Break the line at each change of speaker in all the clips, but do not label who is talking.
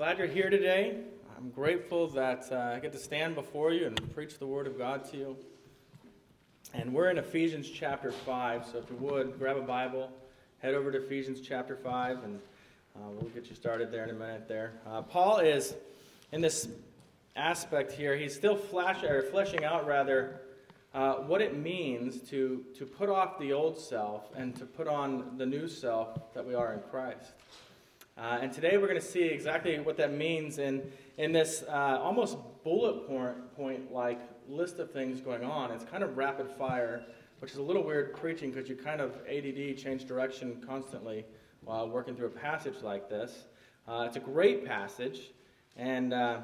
glad you're here today. I'm grateful that uh, I get to stand before you and preach the Word of God to you. And we're in Ephesians chapter 5, so if you would, grab a Bible, head over to Ephesians chapter 5, and uh, we'll get you started there in a minute there. Uh, Paul is, in this aspect here, he's still flash, or fleshing out, rather, uh, what it means to, to put off the old self and to put on the new self that we are in Christ. Uh, and today we're going to see exactly what that means in, in this uh, almost bullet point, point like list of things going on. It's kind of rapid fire, which is a little weird preaching because you kind of ADD change direction constantly while working through a passage like this. Uh, it's a great passage. And uh,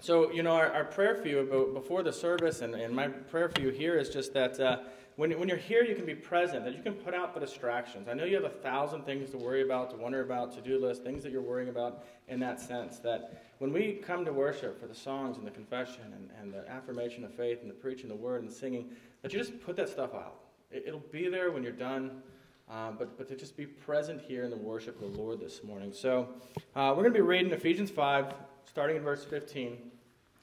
so, you know, our, our, prayer for you before the service and, and my prayer for you here is just that uh, when, when you're here, you can be present, that you can put out the distractions. I know you have a thousand things to worry about, to wonder about, to do list, things that you're worrying about in that sense. That when we come to worship for the songs and the confession and, and the affirmation of faith and the preaching the word and the singing, that you just put that stuff out. It, will be there when you're done. Um, but, but to just be present here in the worship of the Lord this morning. So uh, we're going to be reading Ephesians 5, starting in verse 15.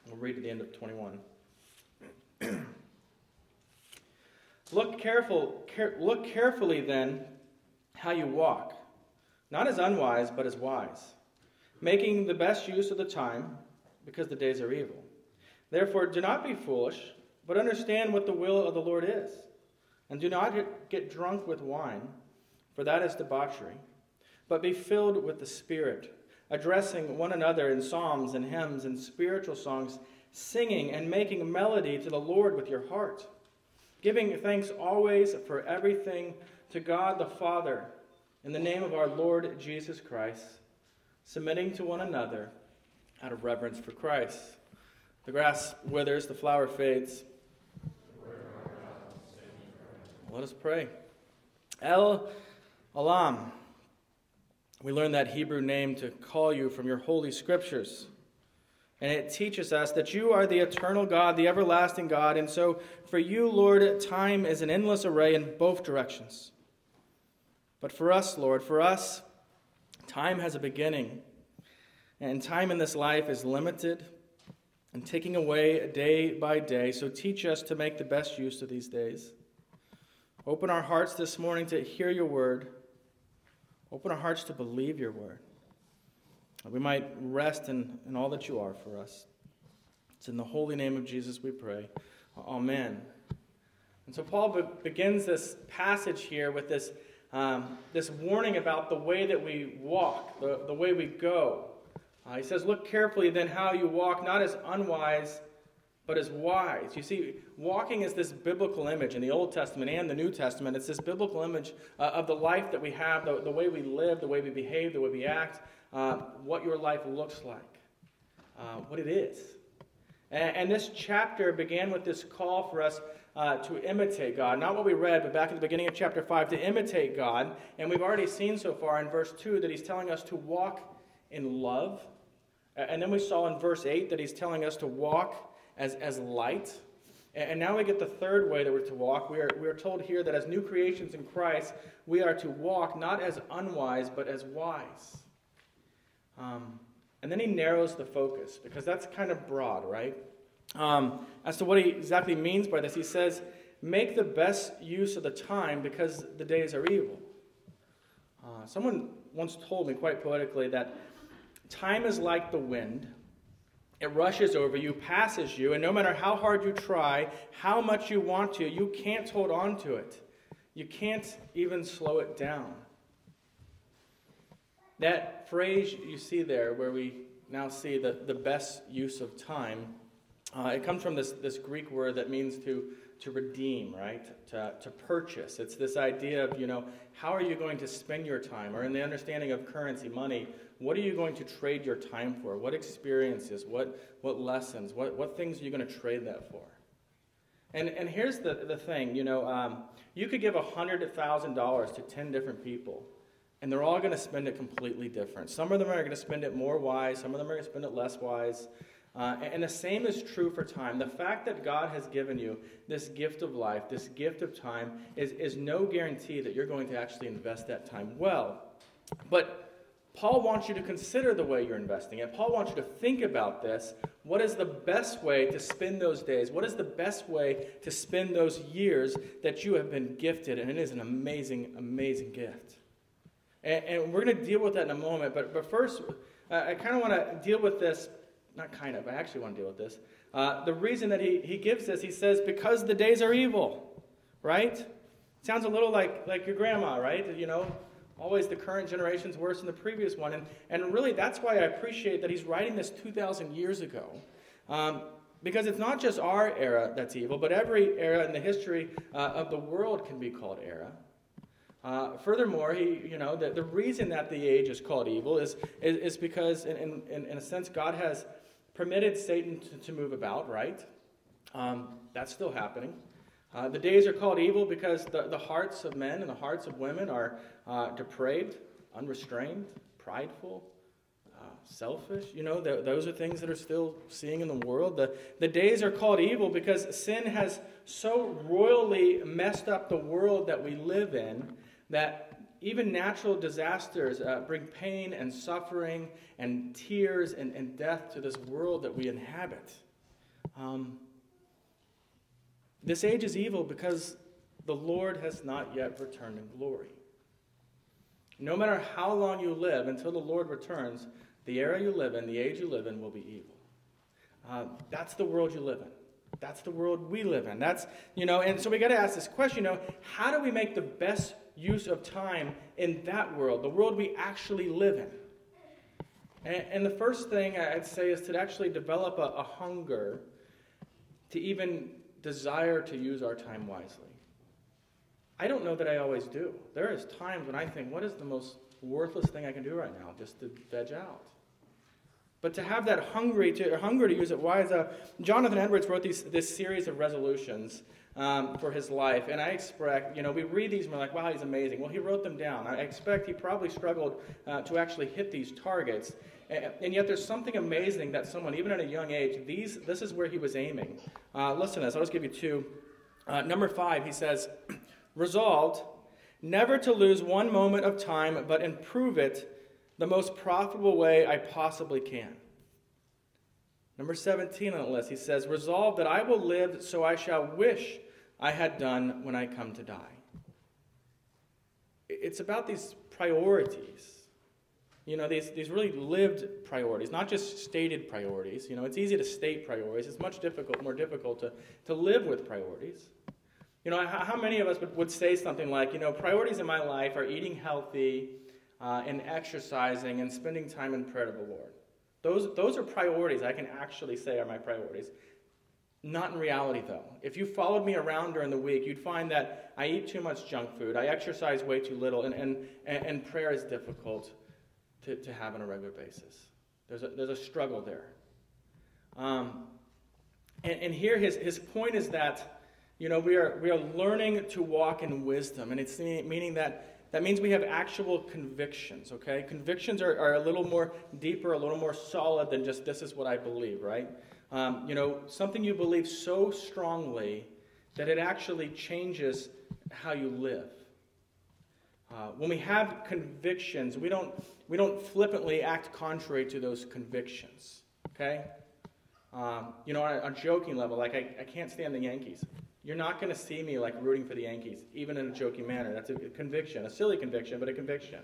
We'll read to the end of 21. Look, careful, care, look carefully then how you walk, not as unwise, but as wise, making the best use of the time, because the days are evil. Therefore, do not be foolish, but understand what the will of the Lord is. And do not get drunk with wine, for that is debauchery, but be filled with the Spirit, addressing one another in psalms and hymns and spiritual songs, singing and making melody to the Lord with your heart giving thanks always for everything to God the Father in the name of our Lord Jesus Christ, submitting to one another out of reverence for Christ. The grass withers, the flower fades. Let us pray. El Olam. We learn that Hebrew name to call you from your holy scriptures. And it teaches us that you are the eternal God, the everlasting God. And so, for you, Lord, time is an endless array in both directions. But for us, Lord, for us, time has a beginning. And time in this life is limited and taking away day by day. So, teach us to make the best use of these days. Open our hearts this morning to hear your word. Open our hearts to believe your word we might rest in, in all that you are for us. It's in the holy name of Jesus we pray. Amen. And so Paul be- begins this passage here with this, um, this warning about the way that we walk, the, the way we go. Uh, he says, Look carefully then how you walk, not as unwise, but as wise. You see, walking is this biblical image in the Old Testament and the New Testament. It's this biblical image uh, of the life that we have, the, the way we live, the way we behave, the way we act uh, what your life looks like, uh, what it is. And, and, this chapter began with this call for us uh, to imitate God. Not what we read, but back at the beginning of chapter 5, to imitate God. And we've already seen so far in verse 2 that he's telling us to walk in love. And then we saw in verse 8 that he's telling us to walk as, as light. And now we get the third way that we're to walk. We are, we are told here that as new creations in Christ, we are to walk not as unwise, but as wise. Um, and then he narrows the focus because that's kind of broad, right? Um, as to what he exactly means by this, he says, Make the best use of the time because the days are evil. Uh, someone once told me quite poetically that time is like the wind. It rushes over you, passes you, and no matter how hard you try, how much you want to, you can't hold on to it. You can't even slow it down. That phrase you see there, where we now see the, the best use of time, uh, it comes from this, this Greek word that means to, to redeem, right? To, to purchase. It's this idea of, you know, how are you going to spend your time? Or in the understanding of currency, money, what are you going to trade your time for? What experiences? What, what lessons? What, what things are you going to trade that for? And, and here's the, the thing you know, um, you could give $100,000 to 10 different people and they're all going to spend it completely different. Some of them are going to spend it more wise, some of them are going to spend it less wise. Uh, and the same is true for time. The fact that God has given you this gift of life, this gift of time, is, is no guarantee that you're going to actually invest that time well. But Paul wants you to consider the way you're investing it. Paul wants you to think about this. What is the best way to spend those days? What is the best way to spend those years that you have been gifted? And it is an amazing, amazing gift. And, and we're going to deal with that in a moment. But, but first, uh, I kind of want to deal with this. Not kind of, I actually want to deal with this. Uh, the reason that he, he gives this, he says, because the days are evil, right? Sounds a little like, like your grandma, right? You know, always the current generation's worse than the previous one. And, and really, that's why I appreciate that he's writing this 2,000 years ago. Um, because it's not just our era that's evil, but every era in the history uh, of the world can be called era. Uh, furthermore, he, you know, the, the reason that the age is called evil is, is, is because, in, in, in a sense, God has permitted Satan to, to move about, right? Um, that's still happening. Uh, the days are called evil because the, the hearts of men and the hearts of women are uh, depraved, unrestrained, prideful, uh, selfish. You know, the, those are things that are still seeing in the world. The, the days are called evil because sin has so royally messed up the world that we live in that even natural disasters uh, bring pain and suffering and tears and, and death to this world that we inhabit. Um, this age is evil because the Lord has not yet returned in glory. No matter how long you live until the Lord returns, the era you live in, the age you live in, will be evil. Uh, that's the world you live in. That's the world we live in. That's, you know, and so we got to ask this question, you know, how do we make the best use of time in that world, the world we actually live in? And, and the first thing I'd say is to actually develop a, a hunger to even desire to use our time wisely. I don't know that I always do. There is times when I think, what is the most worthless thing I can do right now? Just to veg out. But to have that hungry to hunger to use it wise, uh, Jonathan Edwards wrote these, this series of resolutions um, for his life, and I expect, you know, we read these and we're like, wow, he's amazing. Well, he wrote them down. I expect he probably struggled uh, to actually hit these targets, and yet there's something amazing that someone, even at a young age, these, this is where he was aiming. Uh, listen to this. I'll just give you two. Uh, number five, he says, resolved never to lose one moment of time, but improve it the most profitable way I possibly can. Number 17 on the list, he says, resolved that I will live so I shall wish I had done when I come to die. It's about these priorities. You know, these, these really lived priorities, not just stated priorities. You know, it's easy to state priorities. It's much difficult, more difficult to, to live with priorities. You know, how, how many of us would, would say something like, you know, priorities in my life are eating healthy uh, and exercising and spending time in prayer to the Lord. Those, those are priorities I can actually say are my priorities. Not in reality, though. If you followed me around during the week, you'd find that I eat too much junk food, I exercise way too little, and, and, and prayer is difficult to, to have on a regular basis. There's a, there's a struggle there. Um, and, and here his, his point is that, you know, we are, we are learning to walk in wisdom. And it's meaning that that means we have actual convictions, okay? Convictions are, are a little more deeper, a little more solid than just this is what I believe, right? Um, you know, something you believe so strongly that it actually changes how you live. Uh, when we have convictions, we don't, we don't flippantly act contrary to those convictions. Okay? Um, you know, on a, on a, joking level, like I, I can't stand the Yankees. You're not going to see me like rooting for the Yankees, even in a joking manner. That's a conviction, a silly conviction, but a conviction.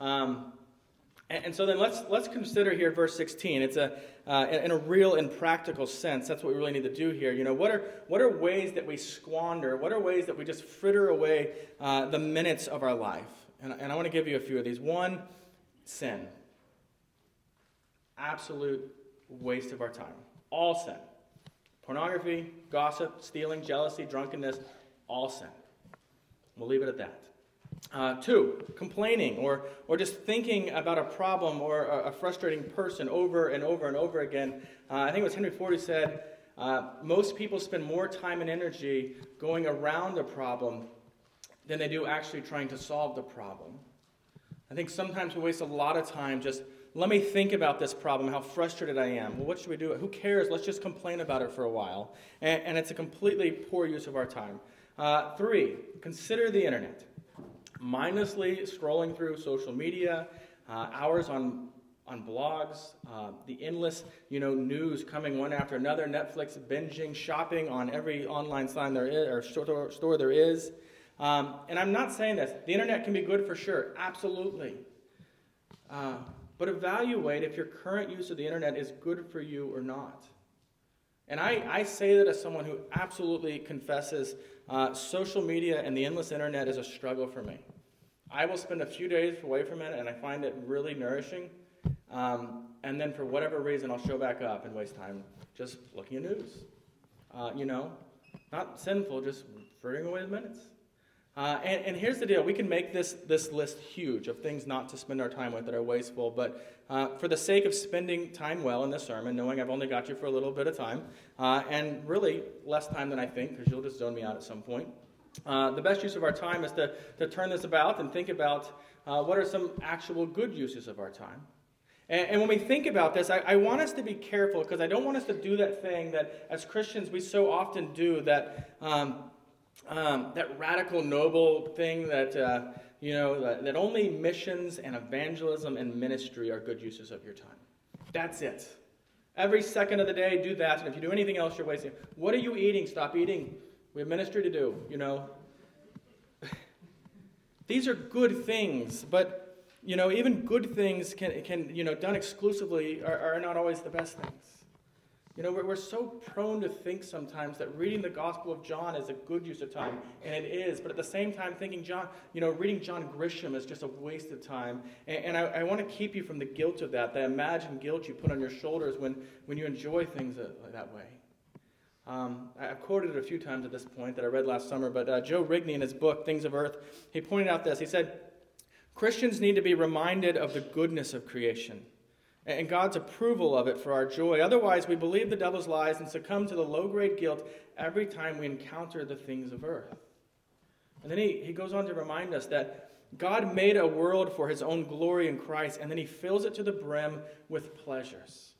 Um, and, and, so then let's let's consider here verse 16. It's a uh, in a real and practical sense. That's what we really need to do here. You know, what are what are ways that we squander? What are ways that we just fritter away uh, the minutes of our life? And, and I want to give you a few of these. One, sin. Absolute waste of our time. All sin. Pornography, gossip, stealing, jealousy, drunkenness, all sin. We'll leave it at that. Uh, two, complaining or, or just thinking about a problem or a, a frustrating person over and over and over again. Uh, I think it was Henry Ford who said, uh, most people spend more time and energy going around a problem than they do actually trying to solve the problem. I think sometimes we waste a lot of time just, let me think about this problem, how frustrated I am. Well, what should we do? Who cares? Let's just complain about it for a while. And, and it's a completely poor use of our time. Uh, three, consider the internet mindlessly scrolling through social media, uh, hours on on blogs, uh, the endless you know news coming one after another, Netflix binging, shopping on every online sign there is or store, store there is. Um, and I'm not saying this. The internet can be good for sure, absolutely. Uh, but evaluate if your current use of the internet is good for you or not. And I, I say that as someone who absolutely confesses uh, social media and the endless internet is a struggle for me. I will spend a few days away from it and I find it really nourishing. Um, and then for whatever reason, I'll show back up and waste time just looking at news. Uh, you know, not sinful, just frittering away the minutes. Uh, and, and, here's the deal we can make this, this list huge of things not to spend our time with that are wasteful, but uh, for the sake of spending time well in this sermon, knowing I've only got you for a little bit of time, uh, and really less time than I think, because you'll just zone me out at some point, uh, the best use of our time is to, to turn this about and think about uh, what are some actual good uses of our time. And, when we think about this, I, I want us to be careful because I don't want us to do that thing that as Christians we so often do that. Um, um, that radical, noble thing that, uh, you know, that, that only missions and evangelism and ministry are good uses of your time. That's it. Every second of the day, do that. And if you do anything else, you're wasting. What are you eating? Stop eating. We have ministry to do, you know. These are good things, but, you know, even good things can, can you know, done exclusively are, are not always the best things. You know, we're, so prone to think sometimes that reading the Gospel of John is a good use of time, and it is. But at the same time, thinking John, you know, reading John Grisham is just a waste of time. And, and I, I want to keep you from the guilt of that, that imagined guilt you put on your shoulders when, when you enjoy things that, that way. Um, I've quoted it a few times at this point that I read last summer, but uh, Joe Rigney, in his book, Things of Earth, he pointed out this. He said, Christians need to be reminded of the goodness of creation and God's approval of it for our joy. Otherwise, we believe the devil's lies and succumb to the low grade guilt every time we encounter the things of earth. And then he, he goes on to remind us that God made a world for his own glory in Christ, and then he fills it to the brim with pleasures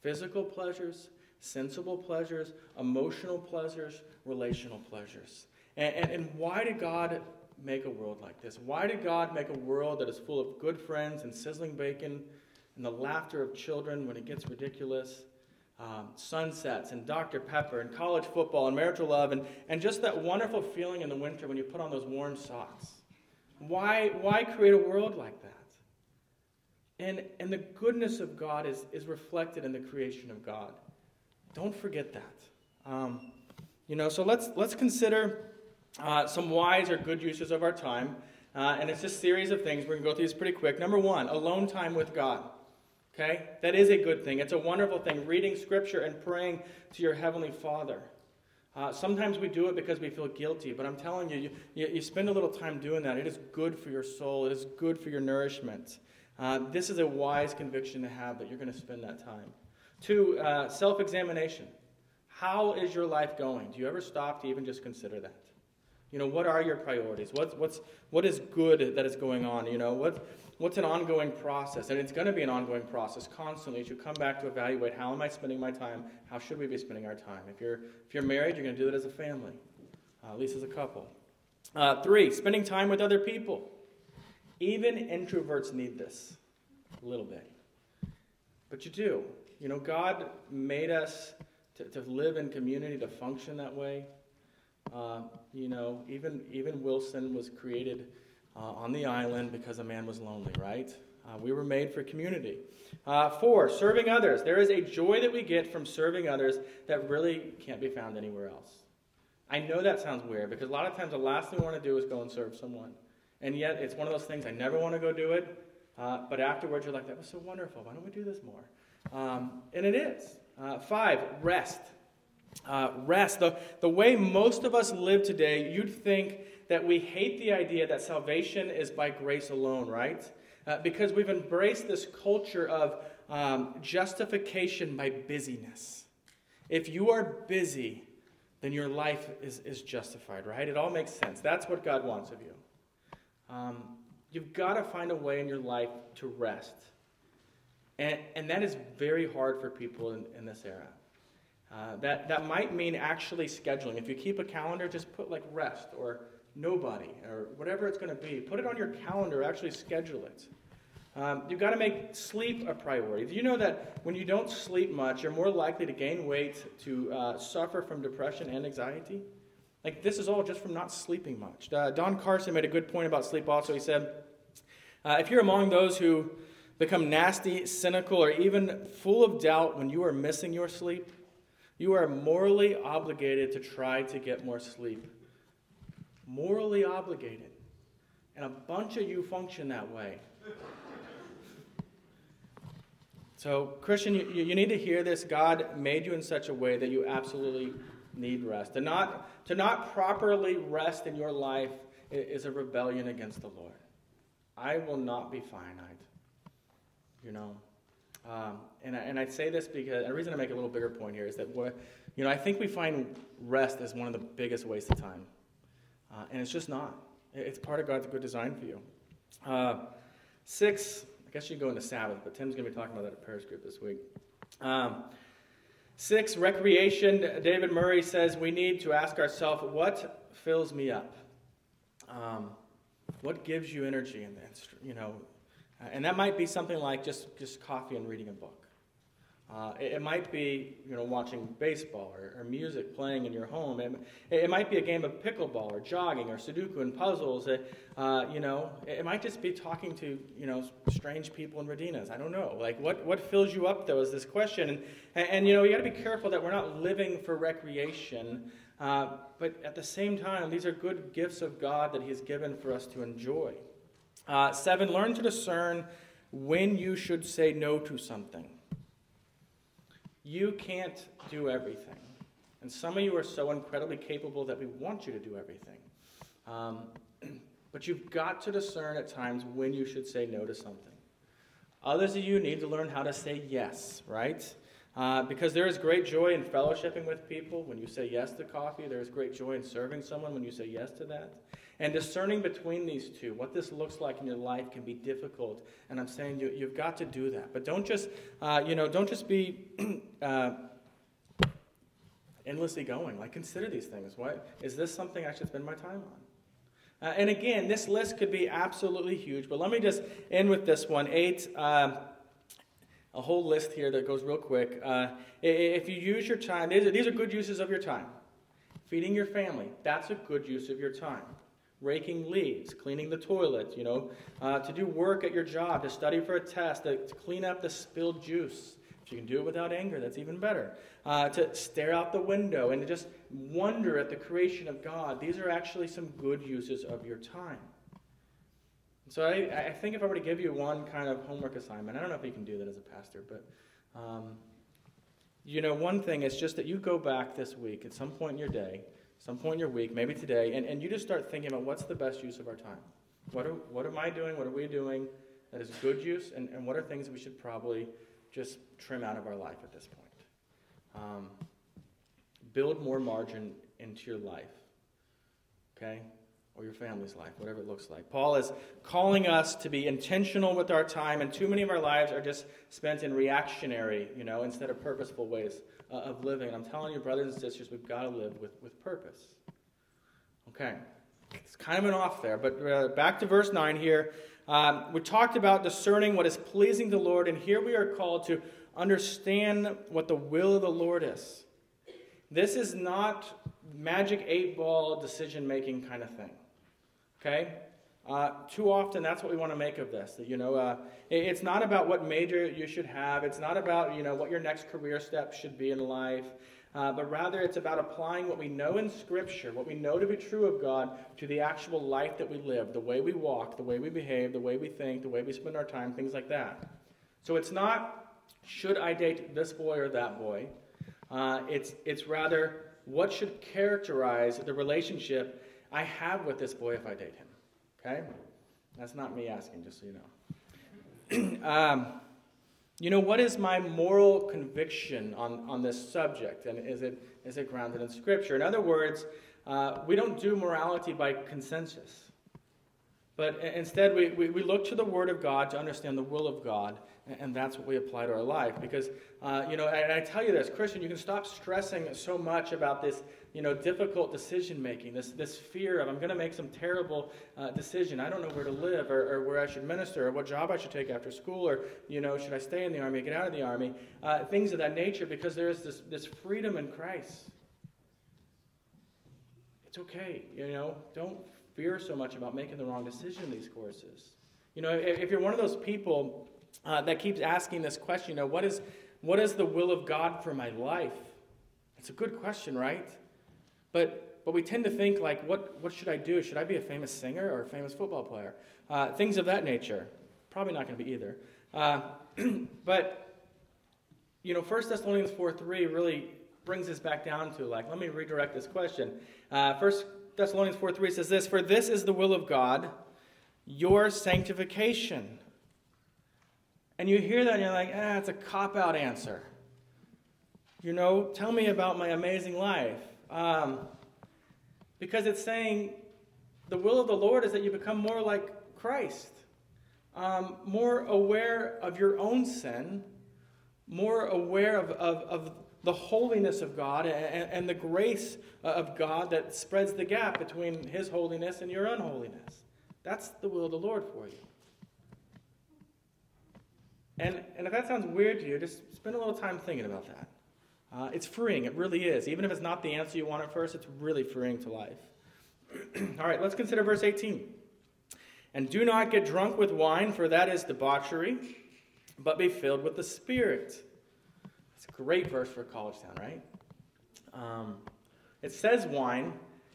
physical pleasures, sensible pleasures, emotional pleasures, relational pleasures. And, and, and why did God make a world like this? Why did God make a world that is full of good friends and sizzling bacon? And the laughter of children when it gets ridiculous, um, sunsets and Dr. Pepper and college football and marital love and, and just that wonderful feeling in the winter when you put on those warm socks. Why, why create a world like that? And, and the goodness of God is, is reflected in the creation of God. Don't forget that. Um, you know, so let's, let's consider uh, some wise or good uses of our time. Uh, and it's just a series of things. We're going to go through these pretty quick. Number one, alone time with God. Okay? That is a good thing. It's a wonderful thing, reading Scripture and praying to your Heavenly Father. Uh, sometimes we do it because we feel guilty, but I'm telling you, you, you, spend a little time doing that. It is good for your soul, it is good for your nourishment. Uh, this is a wise conviction to have that you're going to spend that time. Two, uh, self examination. How is your life going? Do you ever stop to even just consider that? You know, what are your priorities? What's, what's, what is good that is going on? You know, what, what's an ongoing process? And it's going to be an ongoing process constantly as you come back to evaluate how am I spending my time? How should we be spending our time? If you're, if you're married, you're going to do it as a family, uh, at least as a couple. Uh, three, spending time with other people. Even introverts need this a little bit. But you do. You know, God made us to, to live in community, to function that way. Uh, you know, even, even Wilson was created uh, on the island because a man was lonely, right? Uh, we were made for community. Uh, four, serving others. There is a joy that we get from serving others that really can't be found anywhere else. I know that sounds weird because a lot of times the last thing we want to do is go and serve someone. And yet it's one of those things I never want to go do it. Uh, but afterwards you're like, that was so wonderful. Why don't we do this more? Um, and it is. Five, rest. Uh, rest. The, the way most of us live today, you'd think that we hate the idea that salvation is by grace alone, right? Uh, because we've embraced this culture of um, justification by busyness. If you are busy, then your life is, is justified, right? It all makes sense. That's what God wants of you. Um, you've got to find a way in your life to rest. And, and that is very hard for people in, in this era. Uh, that, that might mean actually scheduling. If you keep a calendar, just put like rest or nobody or whatever it's going to be. Put it on your calendar, actually schedule it. Um, you've got to make sleep a priority. Do you know that when you don't sleep much, you're more likely to gain weight, to uh, suffer from depression and anxiety? Like, this is all just from not sleeping much. Uh, Don Carson made a good point about sleep also. He said, uh, if you're among those who become nasty, cynical, or even full of doubt when you are missing your sleep, you are morally obligated to try to get more sleep. Morally obligated. And a bunch of you function that way. So, Christian, you, you need to hear this. God made you in such a way that you absolutely need rest. To not, to not properly rest in your life is a rebellion against the Lord. I will not be finite. You know, um, and, I, and I say this because the reason I make a little bigger point here is that, you know, I think we find rest as one of the biggest wastes of time. Uh, and it's just not. It's part of God's good design for you. Uh, six, I guess you go into Sabbath, but Tim's going to be talking about that at Paris Group this week. Um, six, recreation. David Murray says we need to ask ourselves what fills me up? Um, what gives you energy? And, you know, and that might be something like just, just coffee and reading a book. Uh, it, it, might be you know watching baseball or, or music playing in your home. It, it, might be a game of pickleball or jogging or Sudoku and puzzles. It, uh, you know, it, might just be talking to you know strange people in Radinas. I don't know. Like what what fills you up though is this question. And and, and you know you got to be careful that we're not living for recreation. Uh, but at the same time, these are good gifts of God that He's given for us to enjoy. Uh, seven, learn to discern when you should say no to something. You can't do everything. And some of you are so incredibly capable that we want you to do everything. Um, but you've got to discern at times when you should say no to something. Others of you need to learn how to say yes, right? Uh, because there is great joy in fellowshipping with people when you say yes to coffee. There is great joy in serving someone when you say yes to that. And discerning between these two, what this looks like in your life can be difficult. And I'm saying you, you've got to do that. But don't just, uh, you know, don't just be uh, endlessly going. Like, consider these things. What is this something I should spend my time on? Uh, and again, this list could be absolutely huge, but let me just end with this one. Eight, uh, a whole list here that goes real quick. Uh, if you use your time, these are, these are good uses of your time. Feeding your family, that's a good use of your time raking leaves, cleaning the toilet, you know, uh, to do work at your job, to study for a test, to, to, clean up the spilled juice. If you can do it without anger, that's even better. Uh, to stare out the window and to just wonder at the creation of God. These are actually some good uses of your time. So I, I think if I were to give you one kind of homework assignment, I don't know if you can do that as a pastor, but um, you know, one thing is just that you go back this week at some point in your day some point in your week, maybe today, and, and you just start thinking about what's the best use of our time. What, are, what am I doing? What are we doing that is good use? And, and what are things that we should probably just trim out of our life at this point? Um, build more margin into your life, okay? Or your family's life, whatever it looks like. Paul is calling us to be intentional with our time, and too many of our lives are just spent in reactionary, you know, instead of purposeful ways uh, of living. And I'm telling you, brothers and sisters, we've got to live with, with purpose. Okay. It's kind of an off there, but uh, back to verse 9 here. Um, we talked about discerning what is pleasing to the Lord, and here we are called to understand what the will of the Lord is. This is not magic eight ball decision making kind of thing. Okay? Uh, too often, that's what we want to make of this. You know, uh, it's not about what major you should have. It's not about you know what your next career step should be in life. Uh, but rather, it's about applying what we know in Scripture, what we know to be true of God, to the actual life that we live, the way we walk, the way we behave, the way we think, the way we spend our time, things like that. So it's not should I date this boy or that boy. Uh, it's it's rather what should characterize the relationship I have with this boy if I date him. Okay? That's not me asking, just so you know. um, you know, what is my moral conviction on, on this subject? And is it, is it grounded in Scripture? In other words, uh, we don't do morality by consensus. But instead, we, we, we look to the Word of God to understand the will of God And that's what we apply to our life. Because, uh, you know, and I tell you this, Christian, you can stop stressing so much about this, you know, difficult decision making, this, this fear of I'm going to make some terrible uh, decision. I don't know where to live or, or, where I should minister or what job I should take after school or, you know, should I stay in the army, get out of the army, uh, things of that nature, because there is this, this freedom in Christ. It's okay, you know, don't fear so much about making the wrong decision in these courses. You know, if, if you're one of those people, uh, that keeps asking this question, you know, what is, what is the will of God for my life? It's a good question, right? But, but we tend to think, like, what, what should I do? Should I be a famous singer or a famous football player? Uh, things of that nature. Probably not going to be either. Uh, but, you know, 1 Thessalonians 4 3 really brings us back down to, like, let me redirect this question. Uh, 1 Thessalonians 4 3 says this For this is the will of God, your sanctification and you hear that and you're like, ah, it's a cop out answer. You know, tell me about my amazing life. Um, because it's saying the will of the Lord is that you become more like Christ, um, more aware of your own sin, more aware of, of, of the holiness of God and, and, the grace of God that spreads the gap between His holiness and your unholiness. That's the will of the Lord for you. And, and if that sounds weird to you, just spend a little time thinking about that. Uh, it's freeing, it really is. Even if it's not the answer you want at first, it's really freeing to life. All right, let's consider verse 18. And do not get drunk with wine, for that is debauchery, but be filled with the Spirit. It's a great verse for college town, right? Um, it says wine.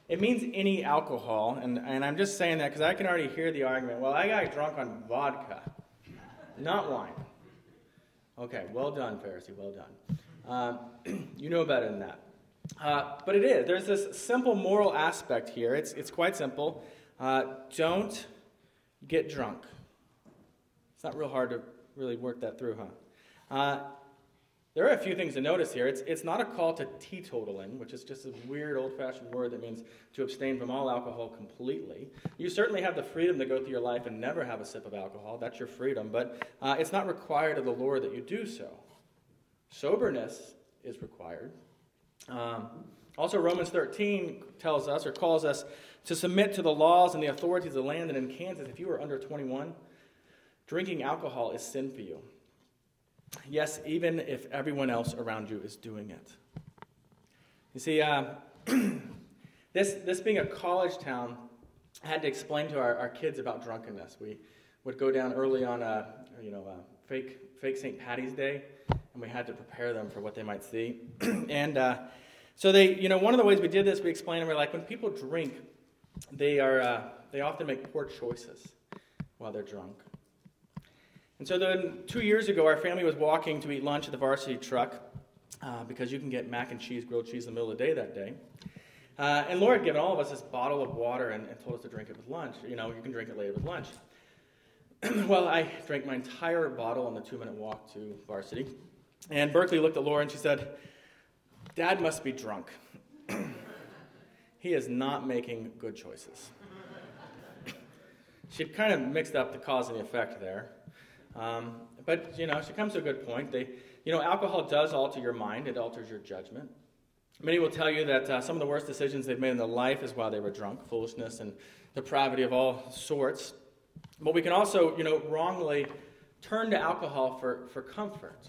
It means any alcohol, and, and I'm just saying that because I can already hear the argument. Well, I got drunk on vodka, not wine. Okay, well done, Pharisee, well done. Um, you know better than that. Uh, but it is. There's this simple moral aspect here. It's, it's quite simple. Uh, don't get drunk. It's not real hard to really work that through, huh? Uh, there are a few things to notice here. It's, it's not a call to teetotaling, which is just a weird old fashioned word that means to abstain from all alcohol completely. You certainly have the freedom to go through your life and never have a sip of alcohol. That's your freedom. But uh, it's not required of the Lord that you do so. Soberness is required. Um, also, Romans 13 tells us or calls us to submit to the laws and the authorities of the land. And in Kansas, if you are under 21, drinking alcohol is sin for you. Yes, even if everyone else around you is doing it. You see, uh, this, this being a college town, I had to explain to our, our kids about drunkenness. We would go down early on a, you know, a fake, fake St. Patty's Day, and we had to prepare them for what they might see. and uh, so they, you know, one of the ways we did this, we explained, and we're like, when people drink, they, are, uh, they often make poor choices while they're drunk. And so then, two years ago, our family was walking to eat lunch at the varsity truck uh, because you can get mac and cheese, grilled cheese in the middle of the day that day. Uh, and Laura had given all of us this bottle of water and, and, told us to drink it with lunch. You know, you can drink it later with lunch. well, I drank my entire bottle on the two minute walk to varsity. And Berkeley looked at Laura and she said, Dad must be drunk. he is not making good choices. She'd kind of mixed up the cause and the effect there. Um, but, you know, she comes to a good point. They, you know, alcohol does alter your mind, it alters your judgment. Many will tell you that uh, some of the worst decisions they've made in their life is while they were drunk, foolishness and depravity of all sorts. But we can also, you know, wrongly turn to alcohol for, for comfort.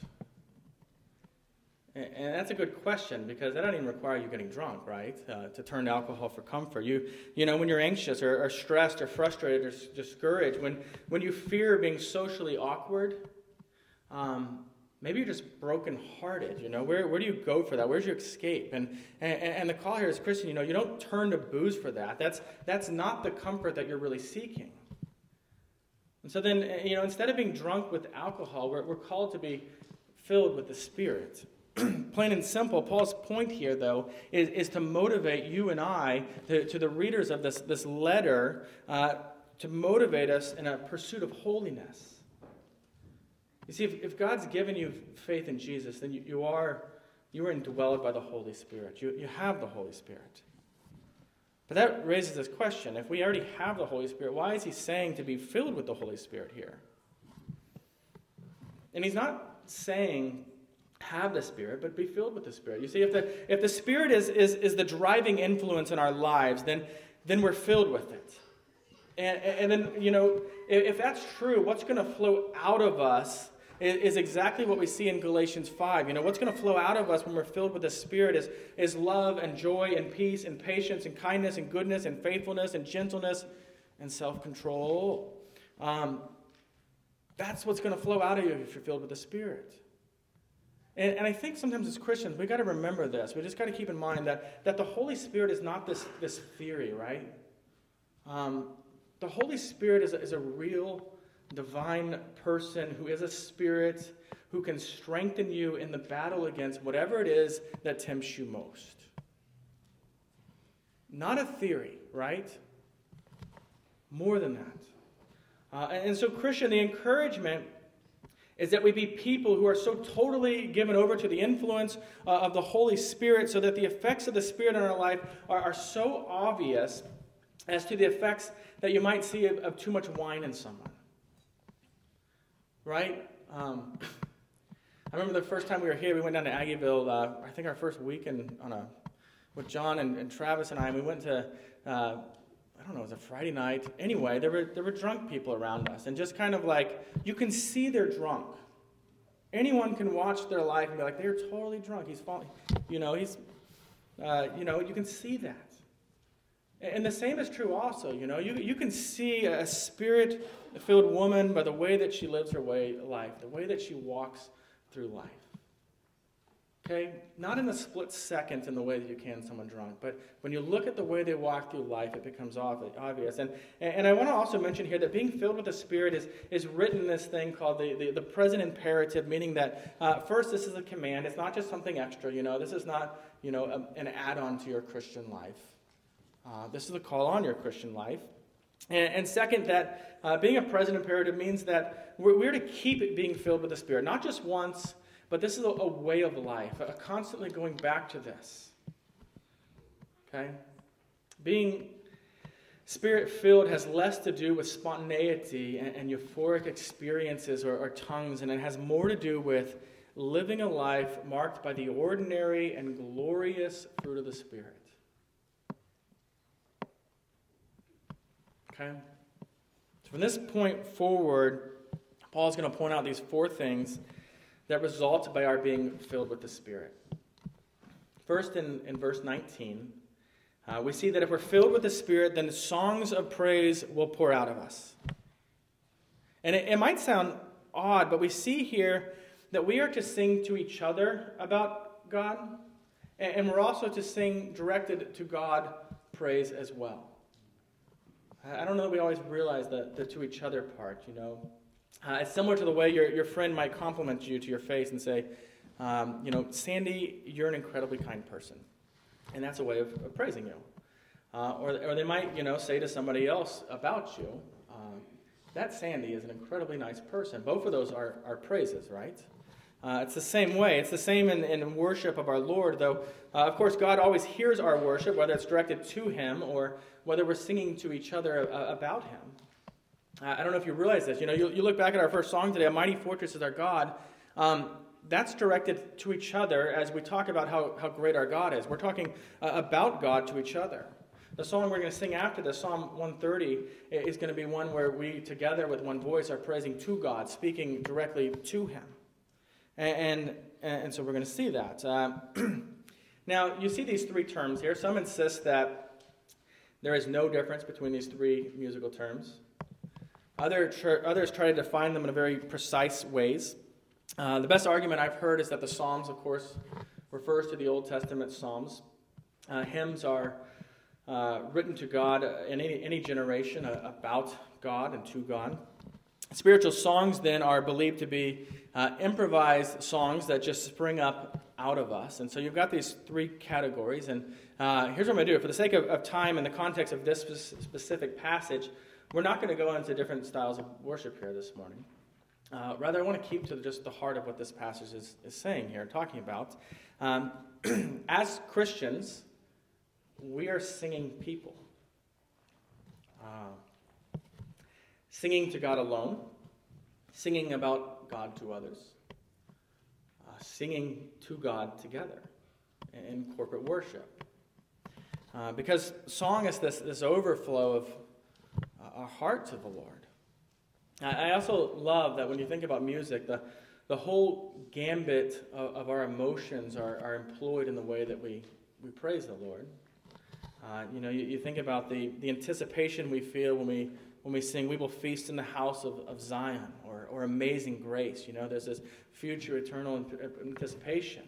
And that's a good question because that doesn't even require you getting drunk, right? Uh, to turn to alcohol for comfort. You, you know, when you're anxious or, or, stressed or frustrated or discouraged, when, when you fear being socially awkward, um, maybe you're just brokenhearted. You know, where, where do you go for that? Where's your escape? And, and, and the call here is, Christian, you know, you don't turn to booze for that. That's, that's not the comfort that you're really seeking. And so then, you know, instead of being drunk with alcohol, we're, we're called to be filled with the Spirit. Plain and simple, Paul's point here, though, is, is to motivate you and I, to, to the readers of this, this letter, uh, to motivate us in a pursuit of holiness. You see, if, if God's given you faith in Jesus, then you, you, are, you are indwelled by the Holy Spirit. You, you have the Holy Spirit. But that raises this question if we already have the Holy Spirit, why is he saying to be filled with the Holy Spirit here? And he's not saying have the Spirit, but be filled with the Spirit. You see, if the, if the Spirit is, is, is the driving influence in our lives, then, then we're filled with it. And, and then, you know, if, if that's true, what's going to flow out of us is, is, exactly what we see in Galatians 5. You know, what's going to flow out of us when we're filled with the Spirit is, is love and joy and peace and patience and kindness and goodness and faithfulness and gentleness and self control. Um, that's what's going to flow out of you if you're filled with the Spirit. And, and I think sometimes as Christians, we've got to remember this. We just got to keep in mind that, that the Holy Spirit is not this, this theory, right? Um, the Holy Spirit is a, is a real divine person who is a spirit who can strengthen you in the battle against whatever it is that tempts you most. Not a theory, right? More than that. Uh, and so, Christian, the encouragement is that we be people who are so totally given over to the influence uh, of the Holy Spirit so that the effects of the Spirit in our life are, are so obvious as to the effects that you might see of, of too much wine in someone. Right? Um, I remember the first time we were here, we went down to Aggieville, uh, I think our first week weekend on a, with John and, and Travis and I, and we went to, uh, I don't know, it was a Friday night. Anyway, there were, there were drunk people around us, and just kind of like, you can see they're drunk. Anyone can watch their life and be like, they're totally drunk. He's falling, you know, he's, uh, you know, you can see that. And the same is true also, you know. You, you can see a spirit filled woman by the way that she lives her way life, the way that she walks through life. Okay? Not in a split second in the way that you can someone drunk, but when you look at the way they walk through life, it becomes obvious. And, and I want to also mention here that being filled with the Spirit is, is written in this thing called the, the, the present imperative, meaning that uh, first, this is a command. It's not just something extra, you know. This is not, you know, a, an add on to your Christian life. Uh, this is a call on your Christian life. And, and second, that uh, being a present imperative means that we're, we're, to keep it being filled with the Spirit, not just once, but this is a, a way of life, a, constantly going back to this. Okay? Being spirit filled has less to do with spontaneity and, and euphoric experiences or, or tongues, and it has more to do with living a life marked by the ordinary and glorious fruit of the Spirit. Okay? So from this point forward, Paul is going to point out these four things that result by our being filled with the Spirit. First, in, in verse 19, uh, we see that if we're filled with the Spirit, then songs of praise will pour out of us. And it, it might sound odd, but we see here that we are to sing to each other about God, and, and we're also to sing directed to God praise as well. I don't know that we always realize the, the to each other part, you know. Uh, it's similar to the way your, your friend might compliment you to your face and say, um, you know, Sandy, you're an incredibly kind person. And that's a way of, of praising you. Uh, or, or they might, you know, say to somebody else about you, um, that Sandy is an incredibly nice person. Both of those are, are praises, right? Uh, it's the same way. It's the same in, in worship of our Lord, though, uh, of course, God always hears our worship, whether it's directed to Him or whether we're singing to each other uh, about Him. I don't know if you realize this. You know, you, you, look back at our first song today, A Mighty Fortress is Our God. Um, that's directed to each other as we talk about how, how great our God is. We're talking uh, about God to each other. The song we're going to sing after this, Psalm 130, is going to be one where we, together with one voice, are praising to God, speaking directly to Him. And, and, and so we're going to see that. Uh, now, you see these three terms here. Some insist that there is no difference between these three musical terms. Other others try to define them in very precise ways. Uh, the best argument I've heard is that the Psalms, of course, refers to the Old Testament Psalms. Uh, hymns are uh, written to God in any, any generation about God and to God. Spiritual songs, then, are believed to be uh, improvised songs that just spring up out of us. And so you've got these three categories. And uh, here's what I'm going to do. For the sake of, of time and the context of this specific passage, we're not going to go into different styles of worship here this morning. Uh, rather, I want to keep to just the heart of what this passage is, is saying here, talking about. Um, as Christians, we are singing people. Uh, singing to God alone, singing about God to others, uh, singing to God together in corporate worship. Uh, because song is this, this overflow of our heart to the Lord. I, also love that when you think about music, the, the whole gambit of, of our emotions are, are employed in the way that we, we praise the Lord. Uh, you know, you, you, think about the, the anticipation we feel when we, when we sing, We will feast in the house of, of Zion or, or Amazing Grace. You know, there's this future eternal anticipation.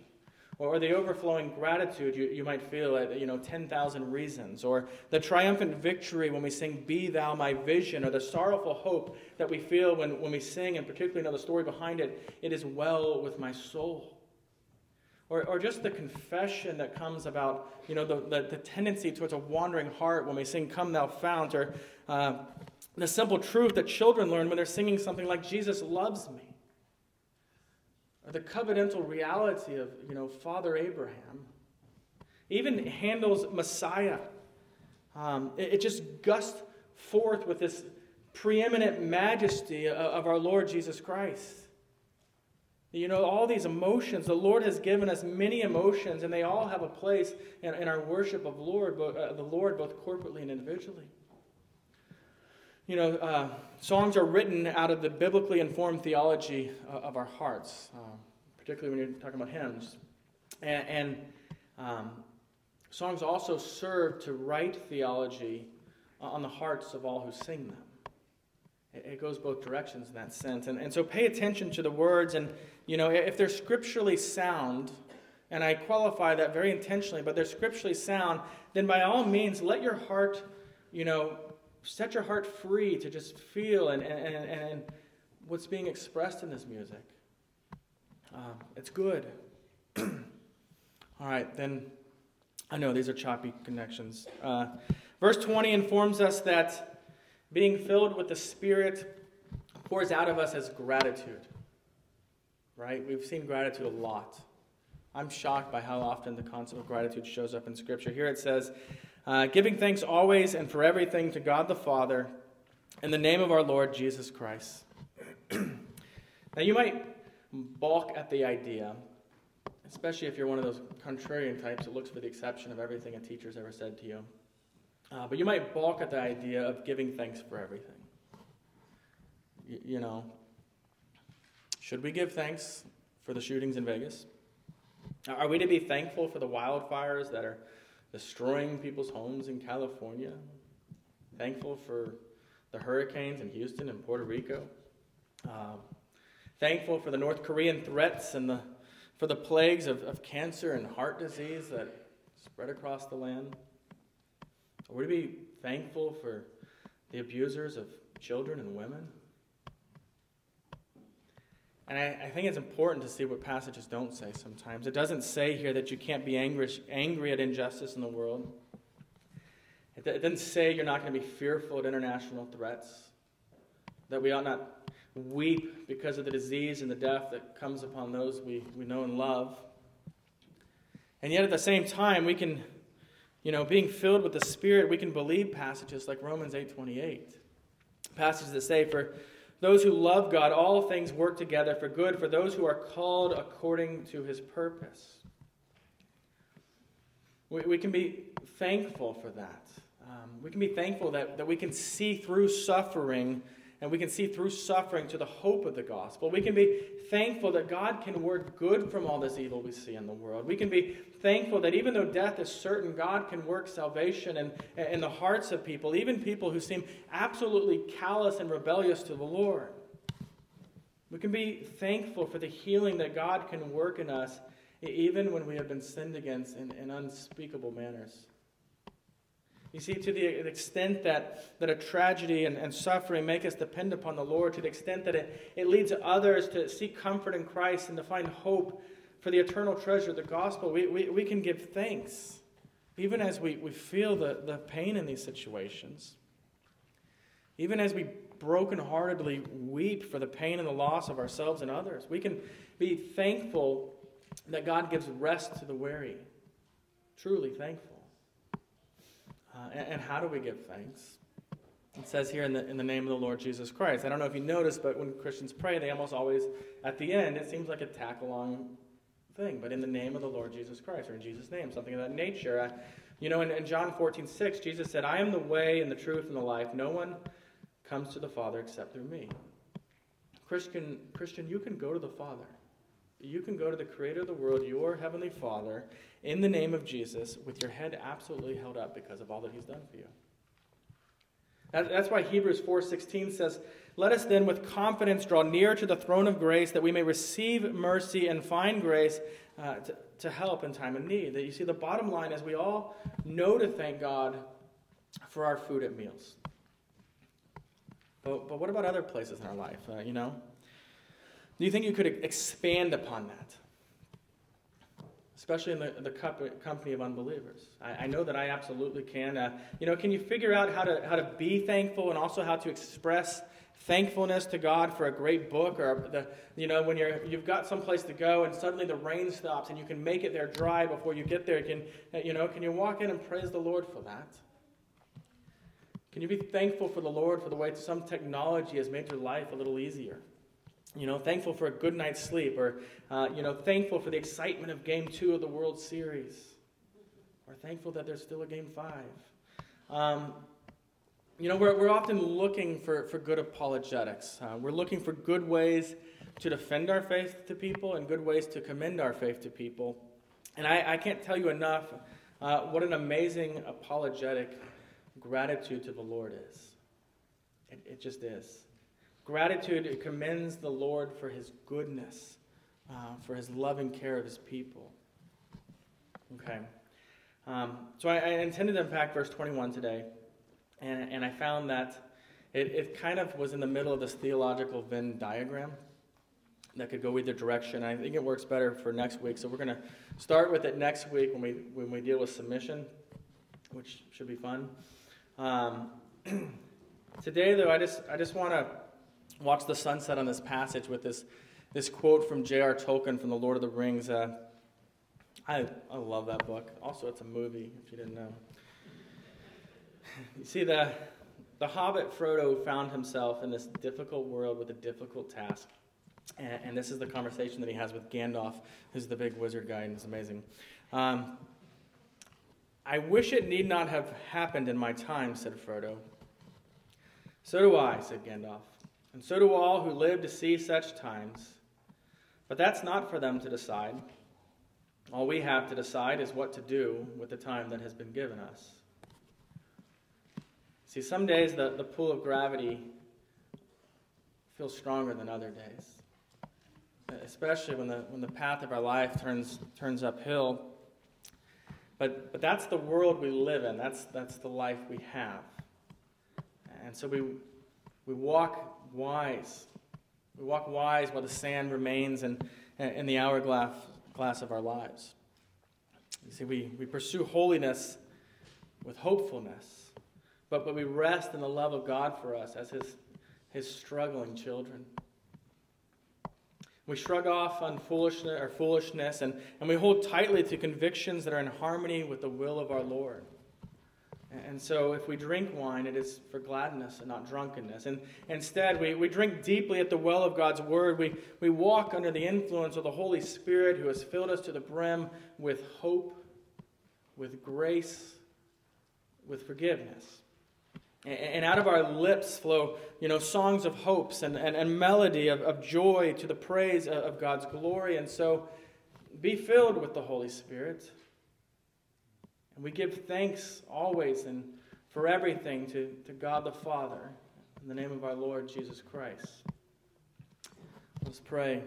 Or the overflowing gratitude you, you might feel at, you know, 10,000 reasons. Or the triumphant victory when we sing, Be Thou My Vision. Or the sorrowful hope that we feel when, when we sing, and particularly know the story behind it, It is well with my soul. Or, or just the confession that comes about, you know, the, the, the tendency towards a wandering heart when we sing, Come Thou Fount. Or uh, the simple truth that children learn when they're singing something like, Jesus loves me the covenantal reality of, you know, Father Abraham. Even Handel's Messiah. Um, it, it, just gusts forth with this preeminent majesty of, of our Lord Jesus Christ. You know, all these emotions, the Lord has given us many emotions, and they all have a place in, in our worship of Lord, uh, the Lord, both corporately and individually. You know, uh, songs are written out of the biblically informed theology uh, of our hearts, uh, particularly when you're talking about hymns. And, and um, songs also serve to write theology on the hearts of all who sing them. It, it goes both directions in that sense. And, and so pay attention to the words, and, you know, if they're scripturally sound, and I qualify that very intentionally, but they're scripturally sound, then by all means, let your heart, you know, set your heart free to just feel and, and, and, what's being expressed in this music. Um, it's good. All right, then I know these are choppy connections. Uh, verse 20 informs us that being filled with the Spirit pours out of us as gratitude. Right? We've seen gratitude a lot. I'm shocked by how often the concept of gratitude shows up in Scripture. Here it says, uh, giving thanks always and for everything to God the Father in the name of our Lord Jesus Christ. now, you might balk at the idea, especially if you're one of those contrarian types that looks for the exception of everything a teacher's ever said to you. Uh, but you might balk at the idea of giving thanks for everything. Y- you know, should we give thanks for the shootings in Vegas? Are we to be thankful for the wildfires that are destroying people's homes in California. Thankful for the hurricanes in Houston and Puerto Rico. Um, thankful for the North Korean threats and the, for the plagues of, of cancer and heart disease that spread across the land. Are we to be thankful for the abusers of children and women? And I, I, think it's important to see what passages don't say sometimes. It doesn't say here that you can't be angry, angry at injustice in the world. It, it doesn't say you're not going to be fearful at international threats, that we ought not weep because of the disease and the death that comes upon those we, we know and love. And yet at the same time, we can, you know, being filled with the Spirit, we can believe passages like Romans 8.28. Passages that say, for those who love God, all things work together for good for those who are called according to his purpose. We, we can be thankful for that. Um, we can be thankful that, that we can see through suffering and we can see through suffering to the hope of the gospel. We can be thankful that God can work good from all this evil we see in the world. We can be thankful that even though death is certain, God can work salvation in, in the hearts of people, even people who seem absolutely callous and rebellious to the Lord. We can be thankful for the healing that God can work in us, even when we have been sinned against in, in unspeakable manners. You see, to the extent that, that a tragedy and, and suffering make us depend upon the Lord, to the extent that it, it leads others to seek comfort in Christ and to find hope for the eternal treasure the gospel, we, we, we can give thanks, even as we, we feel the, the pain in these situations. Even as we brokenheartedly weep for the pain and the loss of ourselves and others, we can be thankful that God gives rest to the weary. Truly thankful. Uh, and, and, how do we give thanks? It says here in the, in the name of the Lord Jesus Christ. I don't know if you noticed, but when Christians pray, they almost always, at the end, it seems like a tack along thing, but in the name of the Lord Jesus Christ, or in Jesus' name, something of that nature. You know, in, in John 14, 6, Jesus said, I am the way and the truth and the life. No one comes to the Father except through me. Christian, Christian, you can go to the Father. You can go to the Creator of the world, your Heavenly Father, in the name of Jesus, with your head absolutely held up because of all that He's done for you. That's why Hebrews 4:16 says, "Let us then with confidence draw near to the throne of grace that we may receive mercy and find grace uh, to, to help in time of need." That you see the bottom line is we all know to thank God for our food at meals. But, but what about other places in our life, uh, you know? Do you think you could expand upon that? especially in the, the company of unbelievers. I, I know that I absolutely can. Uh, you know, can you figure out how to, how to be thankful and also how to express thankfulness to God for a great book or the, you know, when you're, you've got someplace to go and suddenly the rain stops and you can make it there dry before you get there. Can, uh, you know, can you walk in and praise the Lord for that? Can you be thankful for the Lord for the way some technology has made your life a little easier? You know, thankful for a good night's sleep, or, uh, you know, thankful for the excitement of game two of the World Series, or thankful that there's still a game five. Um, you know, we're, we're often looking for, for good apologetics. Uh, we're looking for good ways to defend our faith to people and good ways to commend our faith to people. And I, I can't tell you enough uh, what an amazing apologetic gratitude to the Lord is. It, it just is. Gratitude commends the Lord for his goodness, uh, for his loving care of his people. Okay. Um, so I, I, intended to unpack verse 21 today, and, and I found that it, it kind of was in the middle of this theological Venn diagram that could go either direction. I think it works better for next week, so we're going to start with it next week when we, when we deal with submission, which should be fun. Um, today, though, I just, I just want to watch the sunset on this passage with this, this quote from J.R. Tolkien from The Lord of the Rings. Uh, I, I love that book. Also, it's a movie, if you didn't know. You see, the, the hobbit Frodo found himself in this difficult world with a difficult task. And, and this is the conversation that he has with Gandalf, who's the big wizard guy, and it's amazing. Um, I wish it need not have happened in my time, said Frodo. So do I, said Gandalf and so do all who live to see such times. But that's not for them to decide. All we have to decide is what to do with the time that has been given us. See, some days the, the pull of gravity feels stronger than other days, especially when the, when the path of our life turns, turns uphill. But, but that's the world we live in, that's, that's the life we have. And so we, we walk wise. We walk wise while the sand remains in, in the hourglass glass of our lives. You see, we, we pursue holiness with hopefulness, but, but we rest in the love of God for us as his, his struggling children. We shrug off on foolishness, or foolishness and, and we hold tightly to convictions that are in harmony with the will of our Lord. And so, if we drink wine, it is for gladness and not drunkenness. And instead, we, we drink deeply at the well of God's word. We, we walk under the influence of the Holy Spirit who has filled us to the brim with hope, with grace, with forgiveness. And, out of our lips flow you know, songs of hopes and, and, and melody of, of joy to the praise of God's glory. And so, be filled with the Holy Spirit. And we give thanks always and for everything to, to God the Father in the name of our Lord Jesus Christ. Let's pray.